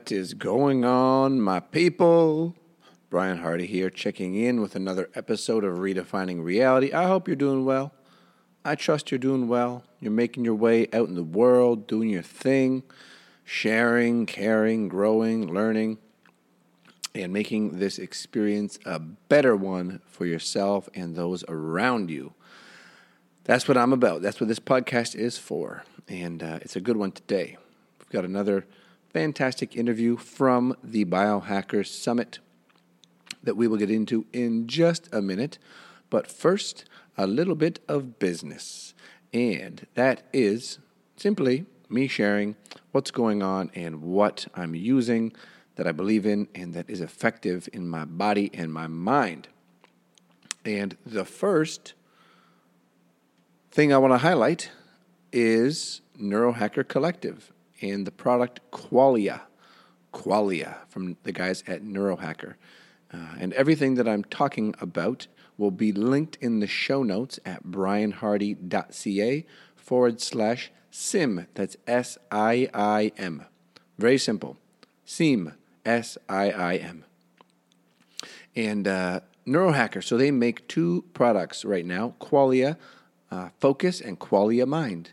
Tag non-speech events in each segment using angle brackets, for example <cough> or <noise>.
What is going on, my people? Brian Hardy here, checking in with another episode of Redefining Reality. I hope you're doing well. I trust you're doing well. You're making your way out in the world, doing your thing, sharing, caring, growing, learning, and making this experience a better one for yourself and those around you. That's what I'm about. That's what this podcast is for. And uh, it's a good one today. We've got another fantastic interview from the Biohackers Summit that we will get into in just a minute. But first, a little bit of business. And that is simply me sharing what's going on and what I'm using that I believe in and that is effective in my body and my mind. And the first thing I want to highlight is Neurohacker Collective and the product Qualia. Qualia from the guys at Neurohacker. Uh, and everything that I'm talking about will be linked in the show notes at brianhardy.ca forward slash SIIM. That's S I I M. Very simple. SIIM. S I I M. And uh, Neurohacker, so they make two products right now Qualia uh, Focus and Qualia Mind.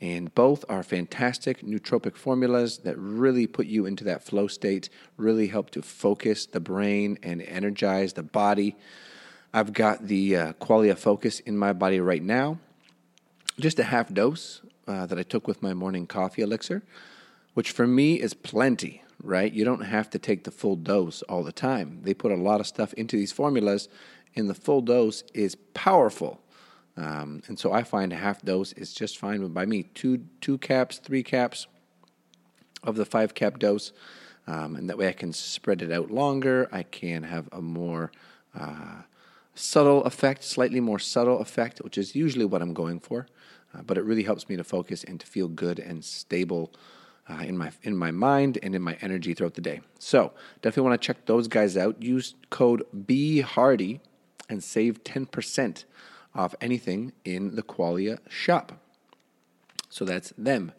And both are fantastic nootropic formulas that really put you into that flow state, really help to focus the brain and energize the body. I've got the uh, Qualia Focus in my body right now, just a half dose uh, that I took with my morning coffee elixir, which for me is plenty, right? You don't have to take the full dose all the time. They put a lot of stuff into these formulas, and the full dose is powerful. Um, and so I find a half dose is just fine by me. Two two caps, three caps of the five cap dose, um, and that way I can spread it out longer. I can have a more uh, subtle effect, slightly more subtle effect, which is usually what I'm going for. Uh, but it really helps me to focus and to feel good and stable. Uh, in my in my mind and in my energy throughout the day. So definitely want to check those guys out. Use code B Hardy and save ten percent off anything in the Qualia shop. So that's them.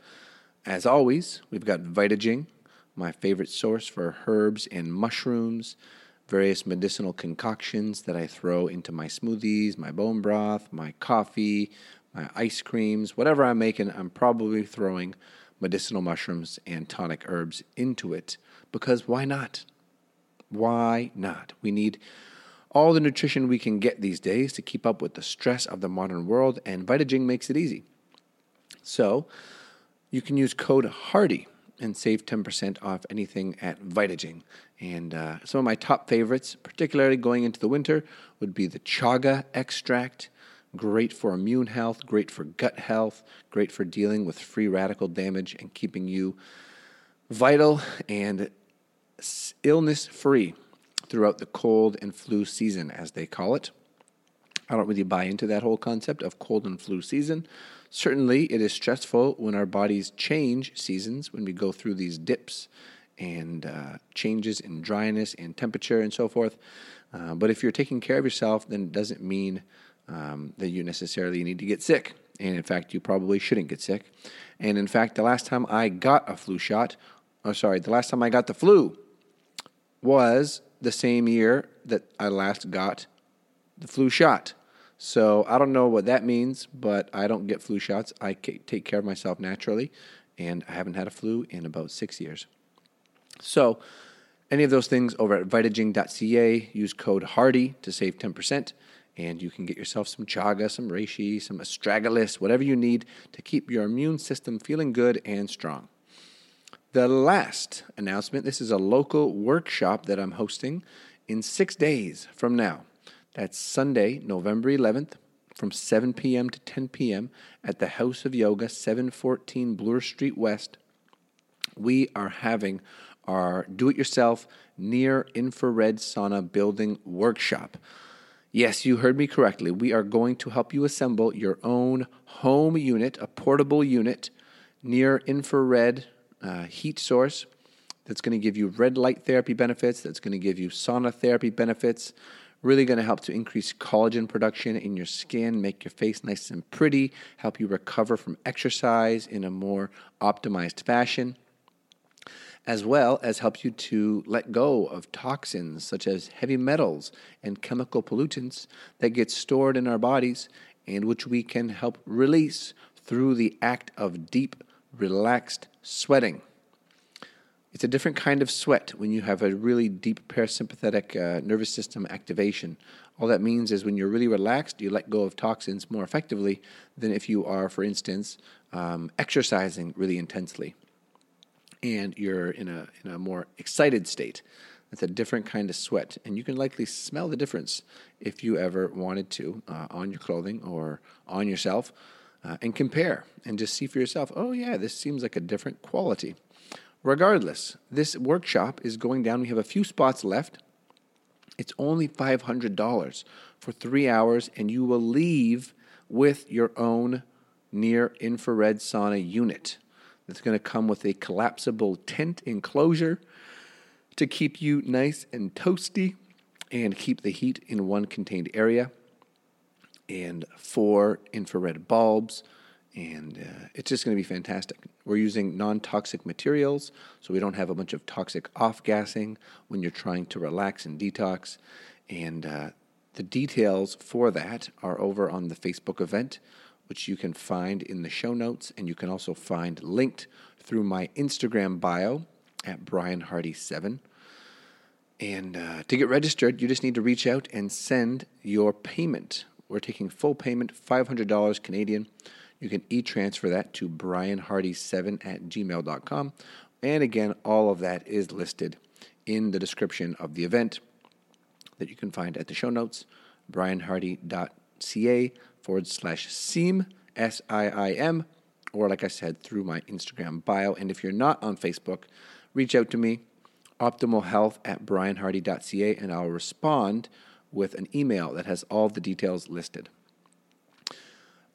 As always, we've got Vitaging, my favorite source for herbs and mushrooms, various medicinal concoctions that I throw into my smoothies, my bone broth, my coffee, my ice creams, whatever I'm making, I'm probably throwing medicinal mushrooms and tonic herbs into it because why not? Why not? We need all the nutrition we can get these days to keep up with the stress of the modern world, and Vitaging makes it easy. So you can use code HARDY and save 10% off anything at Vitaging. And uh, some of my top favorites, particularly going into the winter, would be the chaga extract. Great for immune health, great for gut health, great for dealing with free radical damage and keeping you vital and illness free throughout the cold and flu season, as they call it. I don't really buy into that whole concept of cold and flu season. Certainly, it is stressful when our bodies change seasons, when we go through these dips and uh, changes in dryness and temperature and so forth. Uh, but if you're taking care of yourself, then it doesn't mean um, that you necessarily need to get sick. And in fact, you probably shouldn't get sick. And in fact, the last time I got a flu shot, oh, sorry, the last time I got the flu was the same year that I last got the flu shot. So I don't know what that means, but I don't get flu shots. I take care of myself naturally, and I haven't had a flu in about six years. So, any of those things over at vitaging.ca, use code HARDY to save 10%, and you can get yourself some chaga, some reishi, some astragalus, whatever you need to keep your immune system feeling good and strong. The last announcement this is a local workshop that I'm hosting in six days from now. That's Sunday, November 11th, from 7 p.m. to 10 p.m. at the House of Yoga, 714 Bloor Street West. We are having our do it yourself near infrared sauna building workshop. Yes, you heard me correctly. We are going to help you assemble your own home unit, a portable unit near infrared uh, heat source that's going to give you red light therapy benefits, that's going to give you sauna therapy benefits, really going to help to increase collagen production in your skin, make your face nice and pretty, help you recover from exercise in a more optimized fashion as well as help you to let go of toxins such as heavy metals and chemical pollutants that get stored in our bodies and which we can help release through the act of deep, relaxed sweating. It's a different kind of sweat when you have a really deep parasympathetic uh, nervous system activation. All that means is when you're really relaxed, you let go of toxins more effectively than if you are, for instance, um, exercising really intensely and you're in a, in a more excited state. That's a different kind of sweat, and you can likely smell the difference if you ever wanted to uh, on your clothing or on yourself uh, and compare and just see for yourself, oh, yeah, this seems like a different quality. Regardless, this workshop is going down. We have a few spots left. It's only $500 for three hours, and you will leave with your own near infrared sauna unit. That's going to come with a collapsible tent enclosure to keep you nice and toasty and keep the heat in one contained area, and four infrared bulbs. And uh, it's just going to be fantastic. We're using non toxic materials, so we don't have a bunch of toxic off gassing when you're trying to relax and detox. And uh, the details for that are over on the Facebook event which you can find in the show notes, and you can also find linked through my Instagram bio at Brian Hardy7. And uh, to get registered, you just need to reach out and send your payment. We're taking full payment, $500 Canadian. You can e transfer that to brianhardy7 at gmail.com. And again, all of that is listed in the description of the event that you can find at the show notes, brianhardy.ca forward slash SIIM, S I I M, or like I said, through my Instagram bio. And if you're not on Facebook, reach out to me, optimalhealth at brianhardy.ca, and I'll respond with an email that has all the details listed.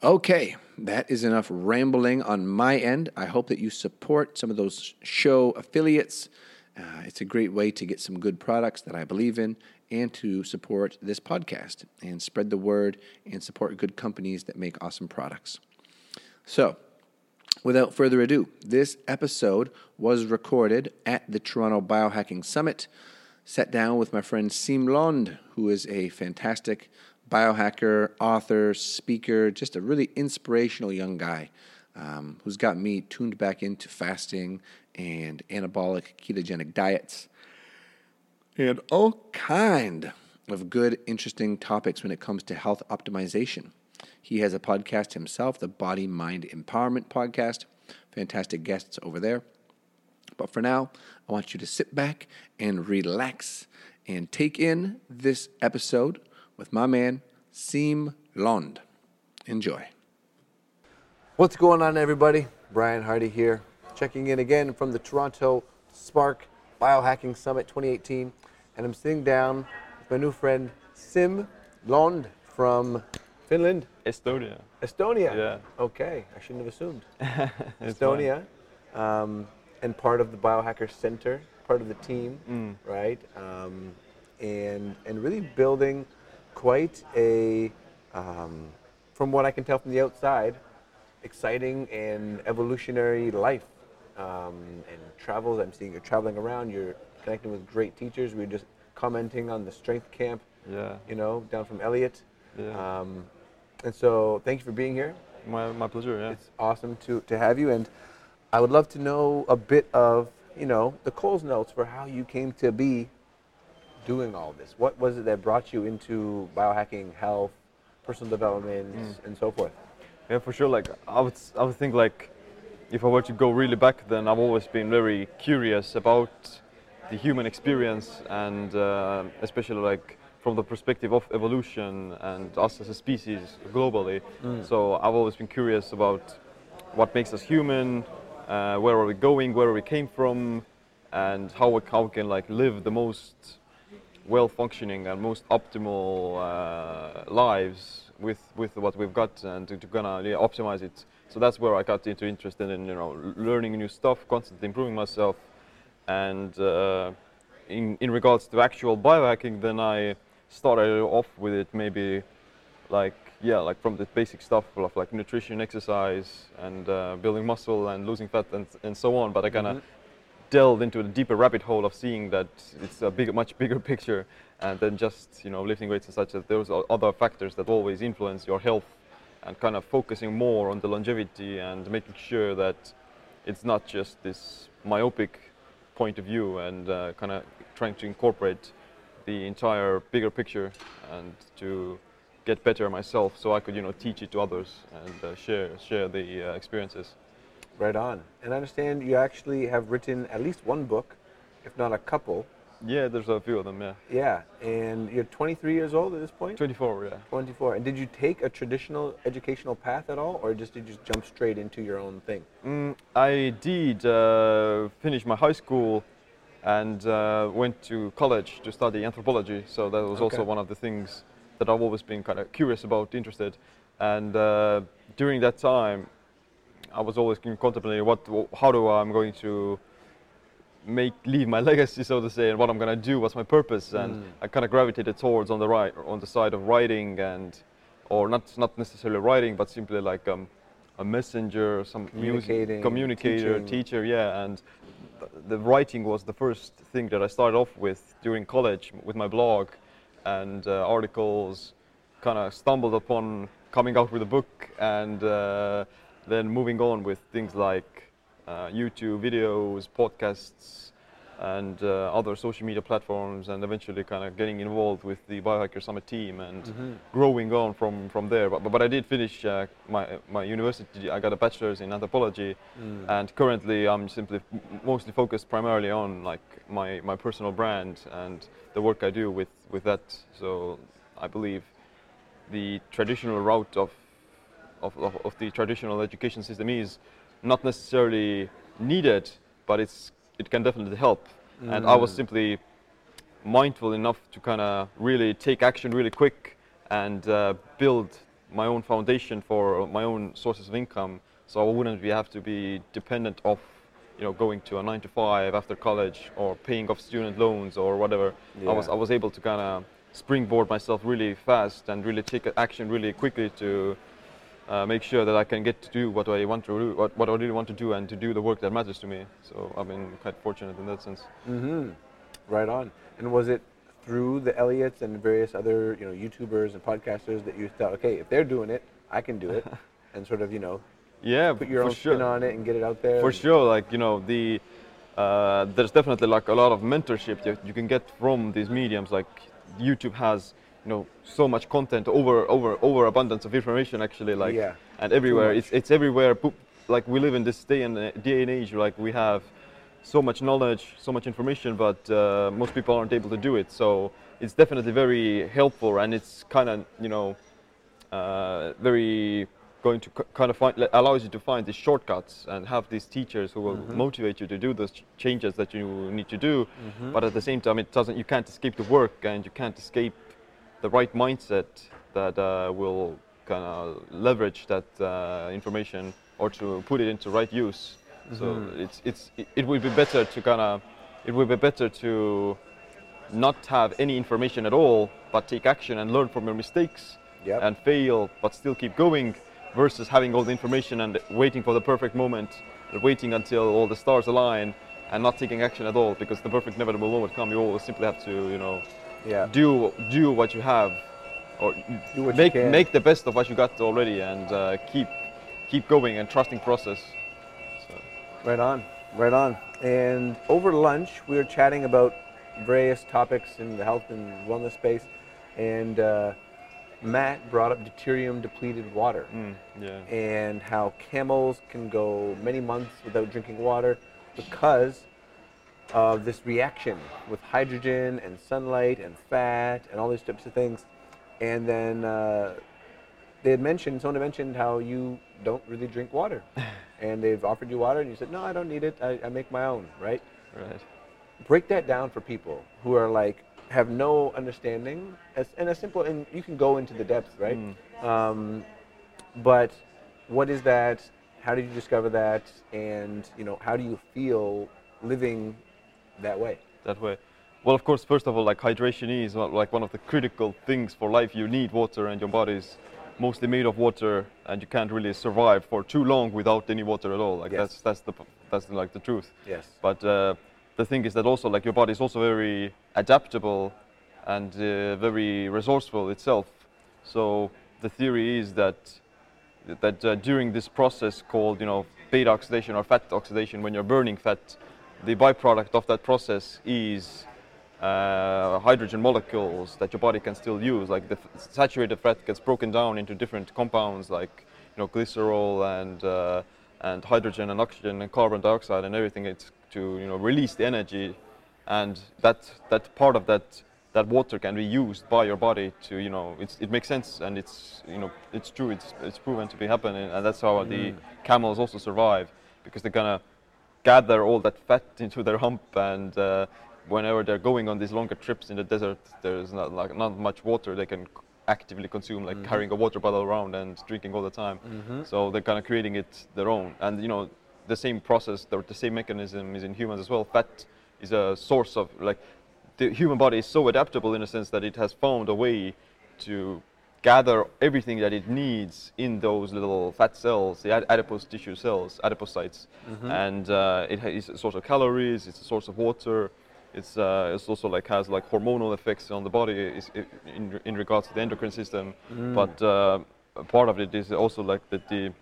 Okay, that is enough rambling on my end. I hope that you support some of those show affiliates. Uh, it's a great way to get some good products that I believe in and to support this podcast and spread the word and support good companies that make awesome products. So, without further ado, this episode was recorded at the Toronto Biohacking Summit. Sat down with my friend Siim Land, who is a fantastic biohacker, author, speaker, just a really inspirational young guy um, who's got me tuned back into fasting and anabolic ketogenic diets and all kind of good, interesting topics when it comes to health optimization. He has a podcast himself, the Body Mind Empowerment Podcast. Fantastic guests over there. But for now, I want you to sit back and relax and take in this episode with my man, Siim Land. Enjoy. What's going on, everybody? Brian Hardy here, checking in again from the Toronto Spark Biohacking Summit 2018 and I'm sitting down with my new friend Siim Land from Finland. Estonia. Estonia. Yeah. Okay, I shouldn't have assumed. <laughs> Estonia, um, and part of the Biohacker Center, part of the team, mm. right? Um, and and really building quite a, um, from what I can tell from the outside, exciting and evolutionary life. Um, and travels. I'm seeing you're traveling around. You're connecting with great teachers. We were just commenting on the strength camp, yeah. you know, down from Elliott. Yeah. Um, and so thank you for being here. My, my pleasure, yeah. It's awesome to, to have you. And I would love to know a bit of, you know, the Coles notes for how you came to be doing all this. What was it that brought you into biohacking, health, personal development, mm. and so forth? Yeah, for sure. Like I would, I would think like, if I were to go really back, then I've always been very curious about the human experience and uh, especially like from the perspective of evolution and us as a species globally. So I've always been curious about what makes us human, uh, where are we going, where we came from, and how we, how we can like live the most well-functioning and most optimal uh, lives with with what we've got and to, to gonna yeah, optimize it. So that's where I got into interested in you know learning new stuff, constantly improving myself, and uh, in in regards to actual biohacking, then I started off with it maybe like yeah like from the basic stuff of like nutrition, exercise, and uh, building muscle and losing fat and and so on. But I kind of delved into a deeper rabbit hole of seeing that it's a big, much bigger <laughs> picture, and then just you know lifting weights and such. That there's other factors that always influence your health, and kind of focusing more on the longevity and making sure that it's not just this myopic point of view, and uh, kind of trying to incorporate the entire bigger picture and to get better myself, so I could you know teach it to others and uh, share share the uh, experiences. Right on. And I understand you actually have written at least one book, if not a couple. Yeah, there's a few of them. Yeah, Yeah. And you're 23 years old at this point? 24. Yeah. 24. And did you take a traditional educational path at all, or just did you just jump straight into your own thing? Mm, I did uh, finish my high school and uh, went to college to study anthropology. So that was Okay. also one of the things that I've always been kind of curious about, interested. And uh, during that time, I was always contemplating what, how do I'm going to make leave my <laughs> legacy, so to say, and what I'm going to do, what's my purpose. And Mm. I kind of gravitated towards on the right, on the side of writing and, or not not necessarily writing, but simply like um, a messenger, some Communicating, music, communicator, teaching. teacher, yeah. And th- the writing was the first thing that I started off with during college with my blog and uh, articles. Kind of stumbled upon coming out with a book and uh, then moving on with things like uh, YouTube videos, podcasts, and uh, other social media platforms, and eventually kind of getting involved with the Biohacker Summit team and growing on from, from there. But, but I did finish uh, my, my university. I got a bachelor's in anthropology, and currently I'm simply mostly focused primarily on like my, my personal brand and the work I do with, with that. So I believe the traditional route of, of, of, of the traditional education system is not necessarily needed, but it's, it can definitely help. And I was simply mindful enough to kind of really take action really quick and uh, build my own foundation for my own sources of income. So I wouldn't be, have to be dependent of you know going to a 9 to 5 after college or paying off student loans or whatever. I was I was able to kind of springboard myself really fast and really take action really quickly to uh, make sure that I can get to do what I want to do, what, what I really want to do, and to do the work that matters to me. So I've been quite fortunate in that sense. Mm-hmm. Right on. And was it through the Elliotts and various other, you know, YouTubers and podcasters that you thought, okay, if they're doing it, I can do it, <laughs> and sort of, you know, Yeah, put your own sure. spin on it and get it out there? For sure, like you know, the uh, there's definitely like a lot of mentorship that you can get from these mediums. Like YouTube has, you know, so much content over over over abundance of information actually. Like Yeah, and everywhere, it's it's everywhere. Like we live in this day and day and age, like we have so much knowledge, so much information, but uh, most people aren't able to do it. So it's definitely very helpful, and it's kind of you know uh, very going to kind of find allows you to find these shortcuts and have these teachers who will motivate you to do those ch- changes that you need to do. But at the same time, it doesn't. You can't escape the work, and you can't escape the right mindset that uh, will kind of leverage that uh, information or to put it into right use. So it's it's it, it would be better to kind of it would be better to not have any information at all, but take action and learn from your mistakes Yep. and fail, but still keep going, versus having all the information and waiting for the perfect moment, waiting until all the stars align, and not taking action at all, because the perfect inevitable moment come. You always simply have to, you know, yeah. do do what you have, or Do what you make make the best of what you got already, and uh, keep keep going and trusting process. So. Right on, right on. And over lunch, we were chatting about various topics in the health and wellness space, and uh, Matt brought up deuterium depleted water Mm, yeah. and how camels can go many months without drinking water because of this reaction with hydrogen and sunlight and fat and all these types of things. And then uh, they had mentioned, someone had mentioned how you don't really drink water. <laughs> and they've offered you water and you said, no, I don't need it. I, I make my own, right? Right. break that down for people who are like have no understanding as, and as simple and you can go into the depth right um, but what is that how did you discover that and you know how do you feel living that way that way. Well, of course, first of all, like hydration is like one of the critical things for life. You need water, and your body is mostly made of water, and you can't really survive for too long without any water at all. Like Yes. that's that's the that's like the truth. yes But uh, the thing is that also like your body is also very adaptable and uh, very resourceful itself. So the theory is that that uh, during this process called you know beta oxidation or fat oxidation, when you're burning fat, the byproduct of that process is uh, hydrogen molecules that your body can still use. Like the saturated fat gets broken down into different compounds like you know glycerol and uh, and hydrogen and oxygen and carbon dioxide and everything. It's to you know release the energy, and that that part of that that water can be used by your body to you know it's, it makes sense and it's you know it's true it's it's proven to be happening and that's how the camels also survive because they're gonna gather all that fat into their hump and uh, whenever they're going on these longer trips in the desert there's not like not much water they can actively consume like carrying a water bottle around and drinking all the time. So they're kind of creating it their own. And you know the same process the, the same mechanism is in humans as well. Fat is a source of like the human body is so adaptable in a sense that it has found a way to gather everything that it needs in those little fat cells, the ad- adipose tissue cells, adipocytes, and uh, it ha- is a source of calories. It's a source of water. It's, uh, it's also like has like hormonal effects on the body is, i- in, in regards to the endocrine system. But uh, part of it is also like that the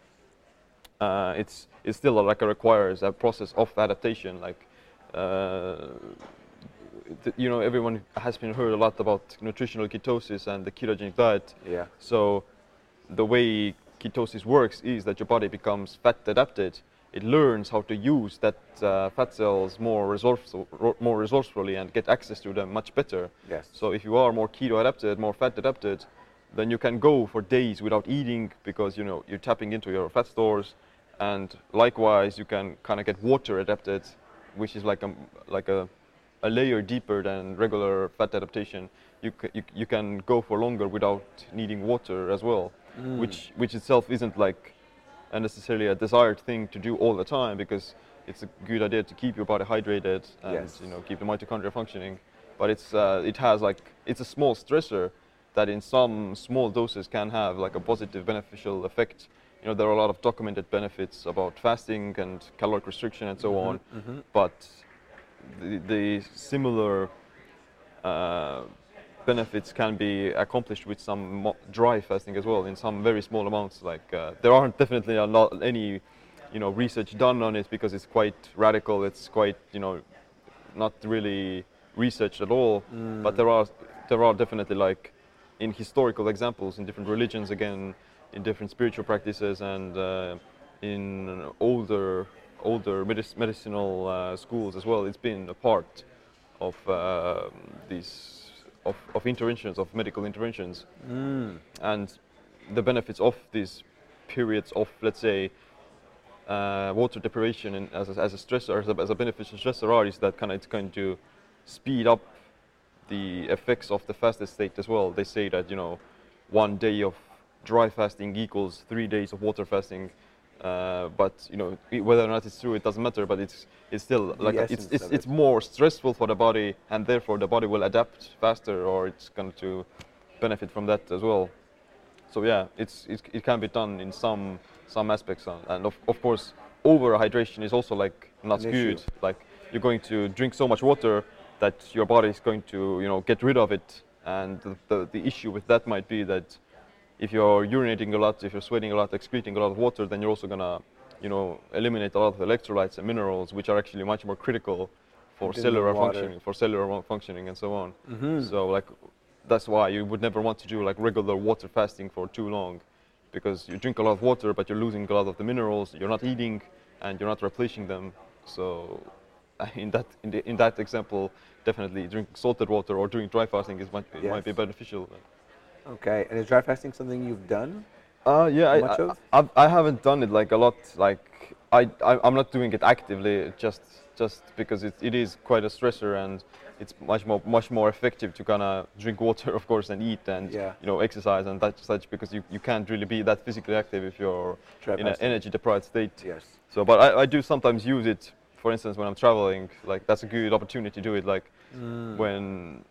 uh, it's it's still like a requires a process of adaptation. Like uh, you know, everyone has been heard a lot about nutritional ketosis and the ketogenic diet. yeah So the way ketosis works is that your body becomes fat adapted. It learns how to use that uh, fat cells more resourceful, more resourcefully and get access to them much better. yes So if you are more keto adapted, more fat adapted, then you can go for days without eating because you know you're tapping into your fat stores, and likewise you can kind of get water adapted, which is like a like a, a layer deeper than regular fat adaptation. You, c- you you can go for longer without needing water as well, mm. which which itself isn't like a necessarily a desired thing to do all the time because it's a good idea to keep your body hydrated and Yes. you know keep the mitochondria functioning but it's uh, it has like it's a small stressor that in some small doses can have like a positive beneficial effect you know there are a lot of documented benefits about fasting and caloric restriction and so mm-hmm, on mm-hmm. but the, the similar uh, benefits can be accomplished with some dry fasting as well in some very small amounts. Like uh, there aren't definitely a lot any, you know, research done on it because it's quite radical. It's quite you know, not really researched at all. But there are there are definitely like in historical examples in different religions again, in different spiritual practices and uh, in older older medic- medicinal uh, schools as well. It's been a part of uh, these of, of interventions of medical interventions. And the benefits of these periods of let's say uh, water deprivation and as a, as a stressor as a, as a beneficial stressor are is that kind of it's going to speed up the effects of the fasted state as well. They say that you know one day of dry fasting equals three days of water fasting uh, but you know whether or not it's true it doesn't matter but it's it's still like it's it's, it's it. more stressful for the body and therefore the body will adapt faster or it's going to benefit from that as well so yeah it's, it's it can be done in some some aspects uh, and of, of course over hydration is also like not An good issue. like you're going to drink so much water that your body is going to you know get rid of it and the, the, the issue with that might be that if you're urinating a lot if you're sweating a lot excreting a lot of water then you're also going to you know eliminate a lot of electrolytes and minerals which are actually much more critical for cellular water. functioning for cellular functioning and so on mm-hmm. so like that's why you would never want to do like regular water fasting for too long because you drink a lot of water but you're losing a lot of the minerals you're not eating and you're not replenishing them so <laughs> in that in, the, in that example, definitely drink salted water or doing dry fasting is might, it might be beneficial. Okay, and is dry fasting something you've done? Uh, yeah, I, Much I, of? I've, I haven't done it like a lot. Like I, I I'm not doing it actively, just just because it, it is quite a stressor and it's much more much more effective to kind of drink water, <laughs> of course, and eat and Yeah. you know exercise and that such because you, you can't really be that physically active if you're Dry in an energy deprived state. Yes. So, but I, I do sometimes use it. For instance, when I'm traveling, like that's a good opportunity to do it. Like Mm. when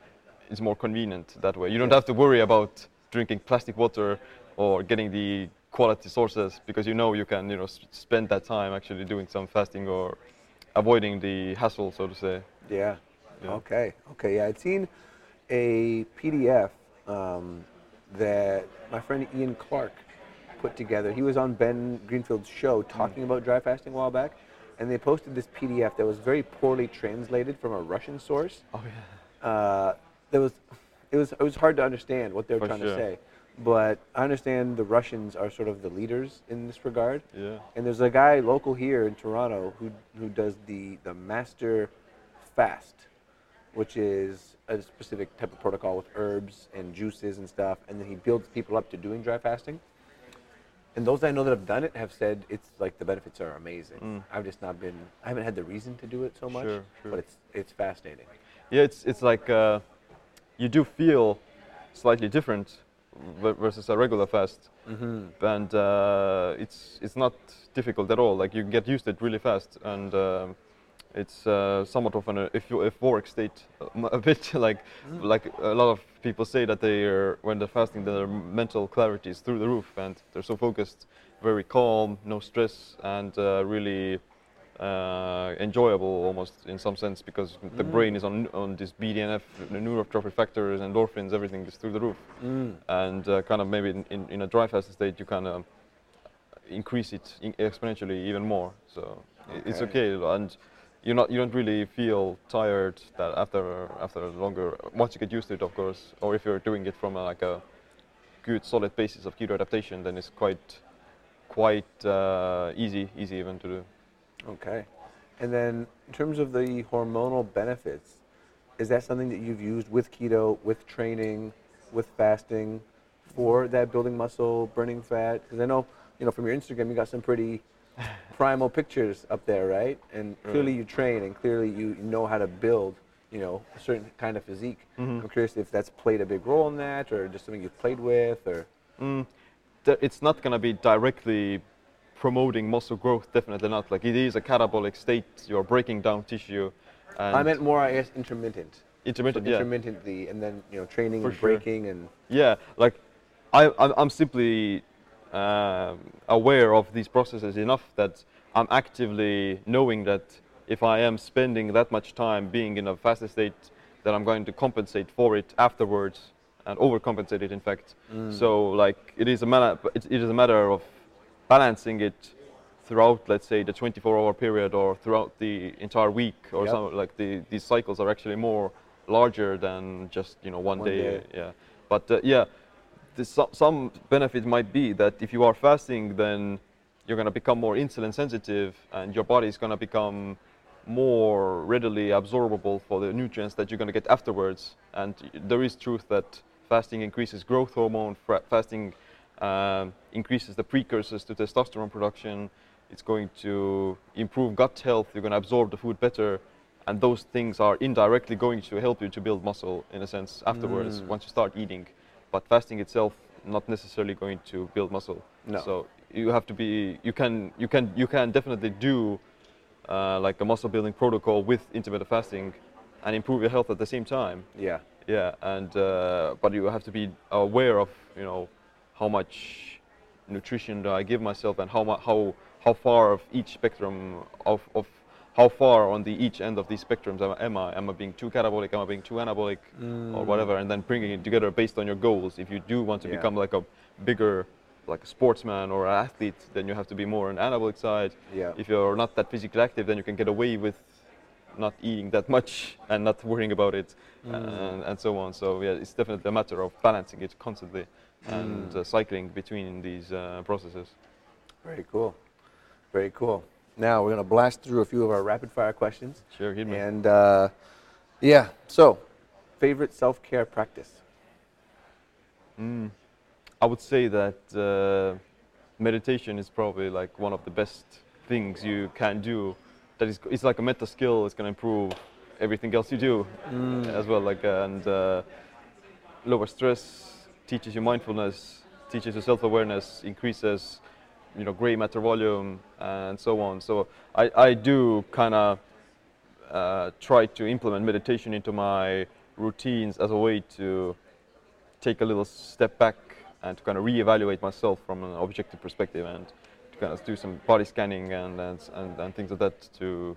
it's more convenient that way. You don't have to worry about drinking plastic water or getting the quality sources because you know you can you know s- spend that time actually doing some fasting or avoiding the hassle, so to say. Yeah. Yeah. Okay. Okay. Yeah, I'd seen a PDF um, that my friend Ian Clark put together. He was on Ben Greenfield's show talking about dry fasting a while back, and they posted this PDF that was very poorly translated from a Russian source. Oh yeah. Uh, there was, it was, it was hard to understand what they were For trying to say. But I understand the Russians are sort of the leaders in this regard. Yeah. And there's a guy local here in Toronto who who does the the master fast, which is a specific type of protocol with herbs and juices and stuff, and then he builds people up to doing dry fasting. And those I know that have done it have said it's like the benefits are amazing. Mm. I've just not been I haven't had the reason to do it so much, Sure, sure. but it's it's fascinating. Yeah, it's it's like uh, you do feel slightly different ver- versus a regular fast, Mm-hmm. and uh, it's it's not difficult at all. Like you get used to it really fast, and um, it's uh, somewhat of an uh, if you euphoric state, <laughs> a bit like like a lot of people say that they are when they're fasting, their mental clarity is through the roof, and they're so focused, very calm, no stress, and uh, really uh, enjoyable almost in some sense because the brain is on on this BDNF, the neurotrophic factors, endorphins, everything is through the roof. Mm. and uh, kind of maybe in, in, in a dry fast state you kind of increase it in exponentially even more. So i- it's Okay. okay. And you're not you don't really feel tired that after after a longer once you get used to it of course. Or if you're doing it from a, like a good solid basis of keto adaptation then it's quite quite uh, easy easy even to do Okay. And then in terms of the hormonal benefits, is that something that you've used with keto, with training, with fasting for that building muscle, burning fat? Because I know, you know, from your Instagram, you got some pretty <laughs> primal pictures up there, right? And clearly you train and clearly you know how to build, you know, a certain kind of physique. Mhm. I'm curious if that's played a big role in that or just something you've played with or. Mm, it's not going to be directly promoting muscle growth, definitely not. Like it is a catabolic state, you're breaking down tissue. And I meant more, I guess, intermittent. intermittent, So yeah. intermittently, and then you know, training For and sure. breaking and Yeah, like I, I'm, I'm simply um, aware of these processes enough that I'm actively knowing that if I am spending that much time being in a fasted state, that I'm going to compensate for it afterwards and overcompensate it. In fact, so like it is a matter, it, it is a matter of balancing it throughout, let's say, the 24-hour period or throughout the entire week or Yep. something. Like the these cycles are actually more larger than just you know one, One day. day. Yeah, but uh, yeah, this, some, some benefit might be that if you are fasting, then you're going to become more insulin sensitive, and your body is going to become more readily absorbable for the nutrients that you're going to get afterwards. And there is truth that fasting increases growth hormone. Fasting um, increases the precursors to testosterone production. It's going to improve gut health. You're going to absorb the food better, and those things are indirectly going to help you to build muscle in a sense afterwards Mm. once you start eating. But fasting itself not necessarily going to build muscle. No. So you have to be. You can. You can. You can definitely do uh, like a muscle building protocol with intermittent fasting, and improve your health at the same time. yeah. Yeah, and uh, but you have to be aware of you know how much nutrition do I give myself and how how how far of each spectrum of, of how far on the each end of these spectrums am, am I? Am I being too catabolic? Am I being too anabolic, or mm. whatever? And then bringing it together based on your goals. If you do want to Yeah. become like a bigger like a sportsman or an athlete, then you have to be more on anabolic side. Yeah. If you're not that physically active, then you can get away with not eating that much and not worrying about it mm. and, and so on. So yeah, it's definitely a matter of balancing it constantly and uh, cycling between these uh, processes. Very cool. Very cool. Now we're gonna blast through a few of our rapid fire questions. Sure, hit me. And uh, yeah, so favorite self care practice. Mm. I would say that uh, meditation is probably like one of the best things you can do. That is, it's like a meta skill. It's going to improve everything else you do as well. Like uh, and uh, lower stress, teaches you mindfulness, teaches you self-awareness, increases, you know, gray matter volume, and so on. So I, I do kind of uh, try to implement meditation into my routines as a way to take a little step back and to kind of reevaluate myself from an objective perspective and to kind of do some body scanning and and, and, and things like that to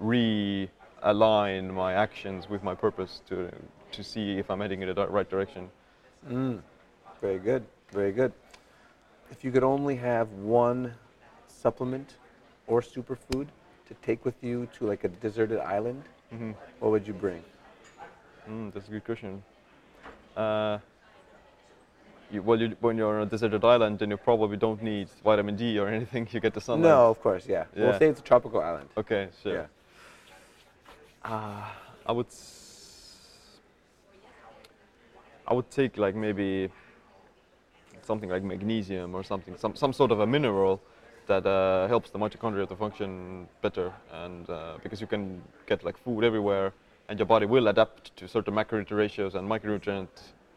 realign my actions with my purpose to to see if I'm heading in the right direction. Mm. Very good. Very good. If you could only have one supplement or superfood to take with you to like a deserted island, hmm what would you bring? Mm, that's a good question. Uh, you, well, you, when you're on a deserted island, then you probably don't need vitamin D or <laughs> anything. You get the sunlight. No, of course, yeah. We'll say it's a tropical island. Okay, sure. Yeah. Uh, I would. s- I would take like maybe something like magnesium or something, some some sort of a mineral that uh, helps the mitochondria to function better, and uh, because you can get like food everywhere, and your body will adapt to certain macronutrient ratios and micronutrient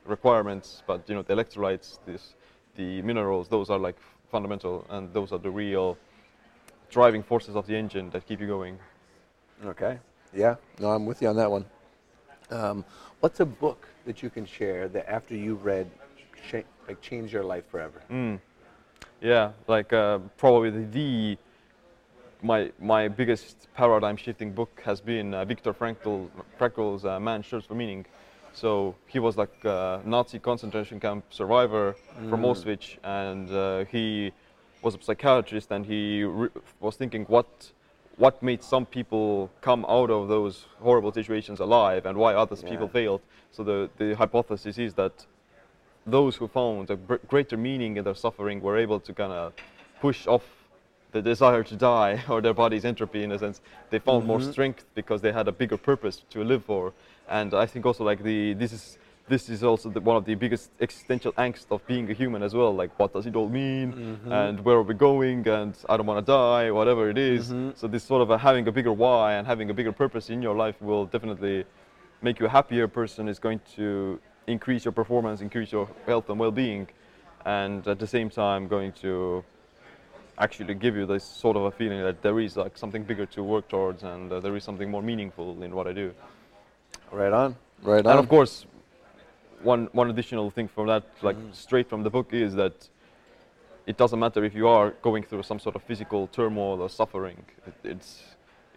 requirements. But you know the electrolytes, this, the minerals, those are like fundamental, and those are the real driving forces of the engine that keep you going. Okay. Yeah. No, I'm with you on that one. Um, what's a book that you can share that after you read, cha- like changed your life forever? Mm. Yeah, like uh, probably the, the my my biggest paradigm shifting book has been uh, Viktor Frankl Frankl's uh, Man's Search for Meaning. So he was like a Nazi concentration camp survivor from Auschwitz, and uh, he was a psychiatrist, and he re- was thinking what what made some people come out of those horrible situations alive, and why others people failed. So the the hypothesis is that those who found a gr- greater meaning in their suffering were able to kind of push off the desire to die <laughs> or their body's entropy in a sense. They found more mm-hmm. strength because they had a bigger purpose to live for. And I think also like the this is this is also the, one of the biggest existential angst of being a human as well. Like what does it all mean, and where are we going, and I don't want to die, whatever it is. So this sort of a, having a bigger why and having a bigger purpose in your life will definitely make you a happier person. Is going to increase your performance, increase your health and well-being, and at the same time going to actually give you this sort of a feeling that there is like something bigger to work towards and uh, there is something more meaningful in what I do. Right on. Right on. And of course, one one additional thing from that, like mm. straight from the book, is that it doesn't matter if you are going through some sort of physical turmoil or suffering. It, it's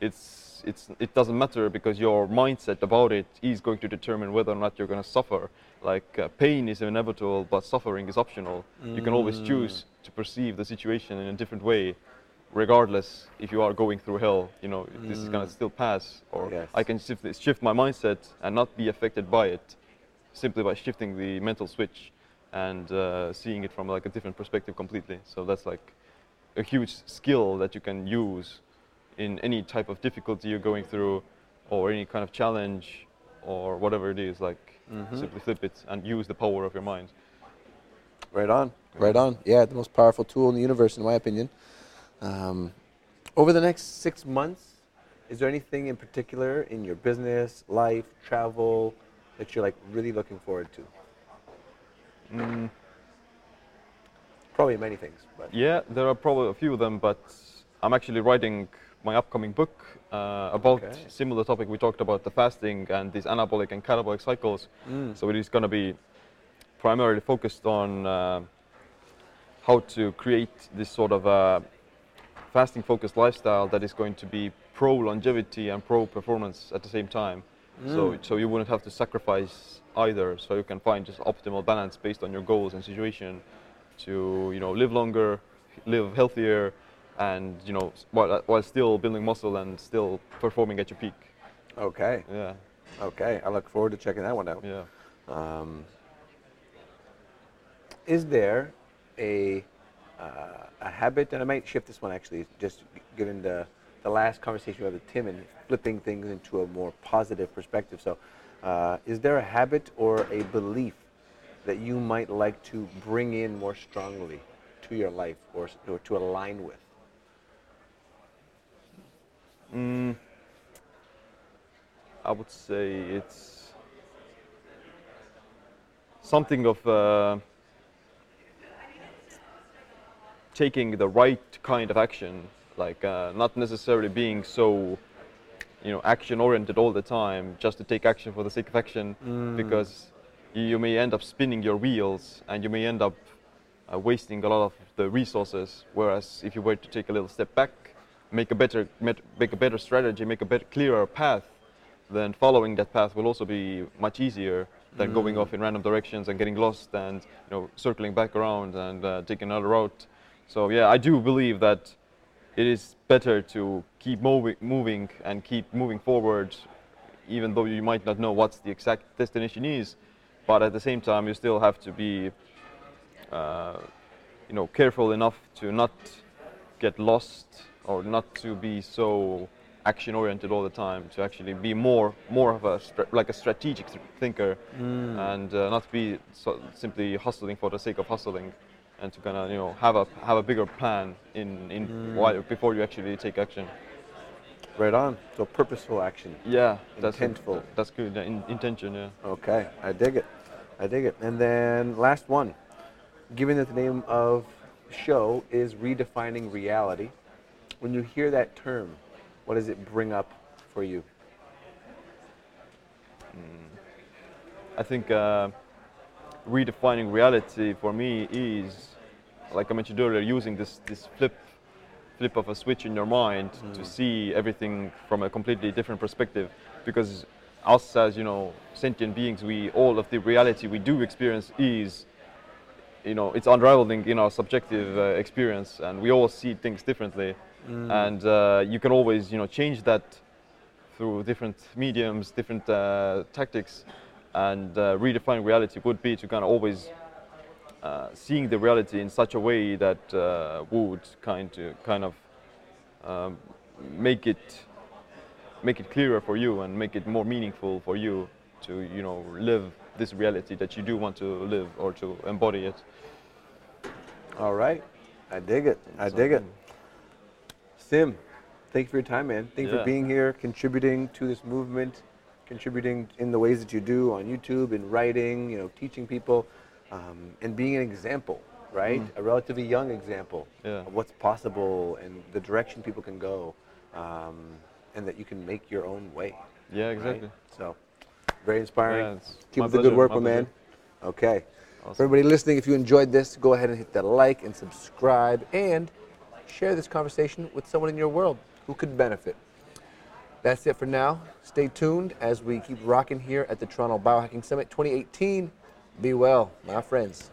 it's it's it doesn't matter because your mindset about it is going to determine whether or not you're going to suffer. Like uh, pain is inevitable, but suffering is optional. You can always mm. choose to perceive the situation in a different way, regardless if you are going through hell. You know, this is going to mm. still pass, or Yes. I can shift, shift my mindset and not be affected by it simply by shifting the mental switch and uh, seeing it from like a different perspective completely. So that's like a huge skill that you can use in any type of difficulty you're going through or any kind of challenge or whatever it is like simply flip it and use the power of your mind Right on. Right on. Yeah, the most powerful tool in the universe, in my opinion. Um, over the next six months, is there anything in particular in your business, life, travel that you're like really looking forward to? mm, Probably many things, but yeah there are probably a few of them but i'm actually writing my upcoming book uh, about Okay. similar topic we talked about the fasting and these anabolic and catabolic cycles Mm. so it is going to be primarily focused on uh, how to create this sort of uh, fasting focused lifestyle that is going to be pro longevity and pro performance at the same time. So, so you wouldn't have to sacrifice either. So you can find just optimal balance based on your goals and situation to you know live longer, live healthier, and you know while, while still building muscle and still performing at your peak. okay, Yeah, okay. I look forward to checking that one out. yeah. Um, is there a uh, a habit, and I might shift this one actually, just given the, the last conversation we had with Tim and flipping things into a more positive perspective. So, uh, is there a habit or a belief that you might like to bring in more strongly to your life or, or to align with? Mm, I would say it's something of uh, taking the right kind of action, like uh, not necessarily being so, you know, action oriented all the time, just to take action for the sake of action, because you may end up spinning your wheels and you may end up uh, wasting a lot of the resources. Whereas if you were to take a little step back, make a better met- make a better strategy, make a better clearer path, then following that path will also be much easier than going off in random directions and getting lost and you know circling back around and uh, taking another route. So yeah, I do believe that it is better to keep moving, moving and keep moving forward, even though you might not know what the exact destination is. But at the same time, you still have to be, uh, you know, careful enough to not get lost or not to be so action oriented all the time. To actually be more, more of a like a strategic th- thinker, and uh, not be so simply hustling for the sake of hustling and to kind of you know have a have a bigger plan in in while, before you actually take action. Right on. So purposeful action. Yeah, that's Intentful. That's good. In, intention, yeah. Okay, I dig it. I dig it. And then last one. Given that the name of the show is redefining reality, when you hear that term, what does it bring up for you? I think uh, redefining reality for me is, like I mentioned earlier, using this this flip flip of a switch in your mind to see everything from a completely different perspective. Because us as you know sentient beings, we all of the reality we do experience is, you know, it's unraveling in our subjective uh, experience, and we all see things differently. And uh, you can always you know change that through different mediums, different uh, tactics, and uh, redefining reality would be to kind of always uh, seeing the reality in such a way that uh, would kind of kind of um, make it make it clearer for you and make it more meaningful for you to you know live this reality that you do want to live or to embody it. All right. I dig it. I So, dig it. Siim, thank you for your time, man. Thank you Yeah. for being here, contributing to this movement, contributing in the ways that you do on YouTube, in writing, you know, teaching people, um, and being an example, right? A relatively young example Yeah. of what's possible and the direction people can go, um, and that you can make your own way. Yeah, right? exactly. So, very inspiring. Yeah, Keep up the good work, my my man. Okay. For everybody listening, if you enjoyed this, go ahead and hit that like and subscribe and share this conversation with someone in your world who could benefit. That's it for now. Stay tuned as we keep rocking here at the Toronto Biohacking Summit 2018. Be well, my friends.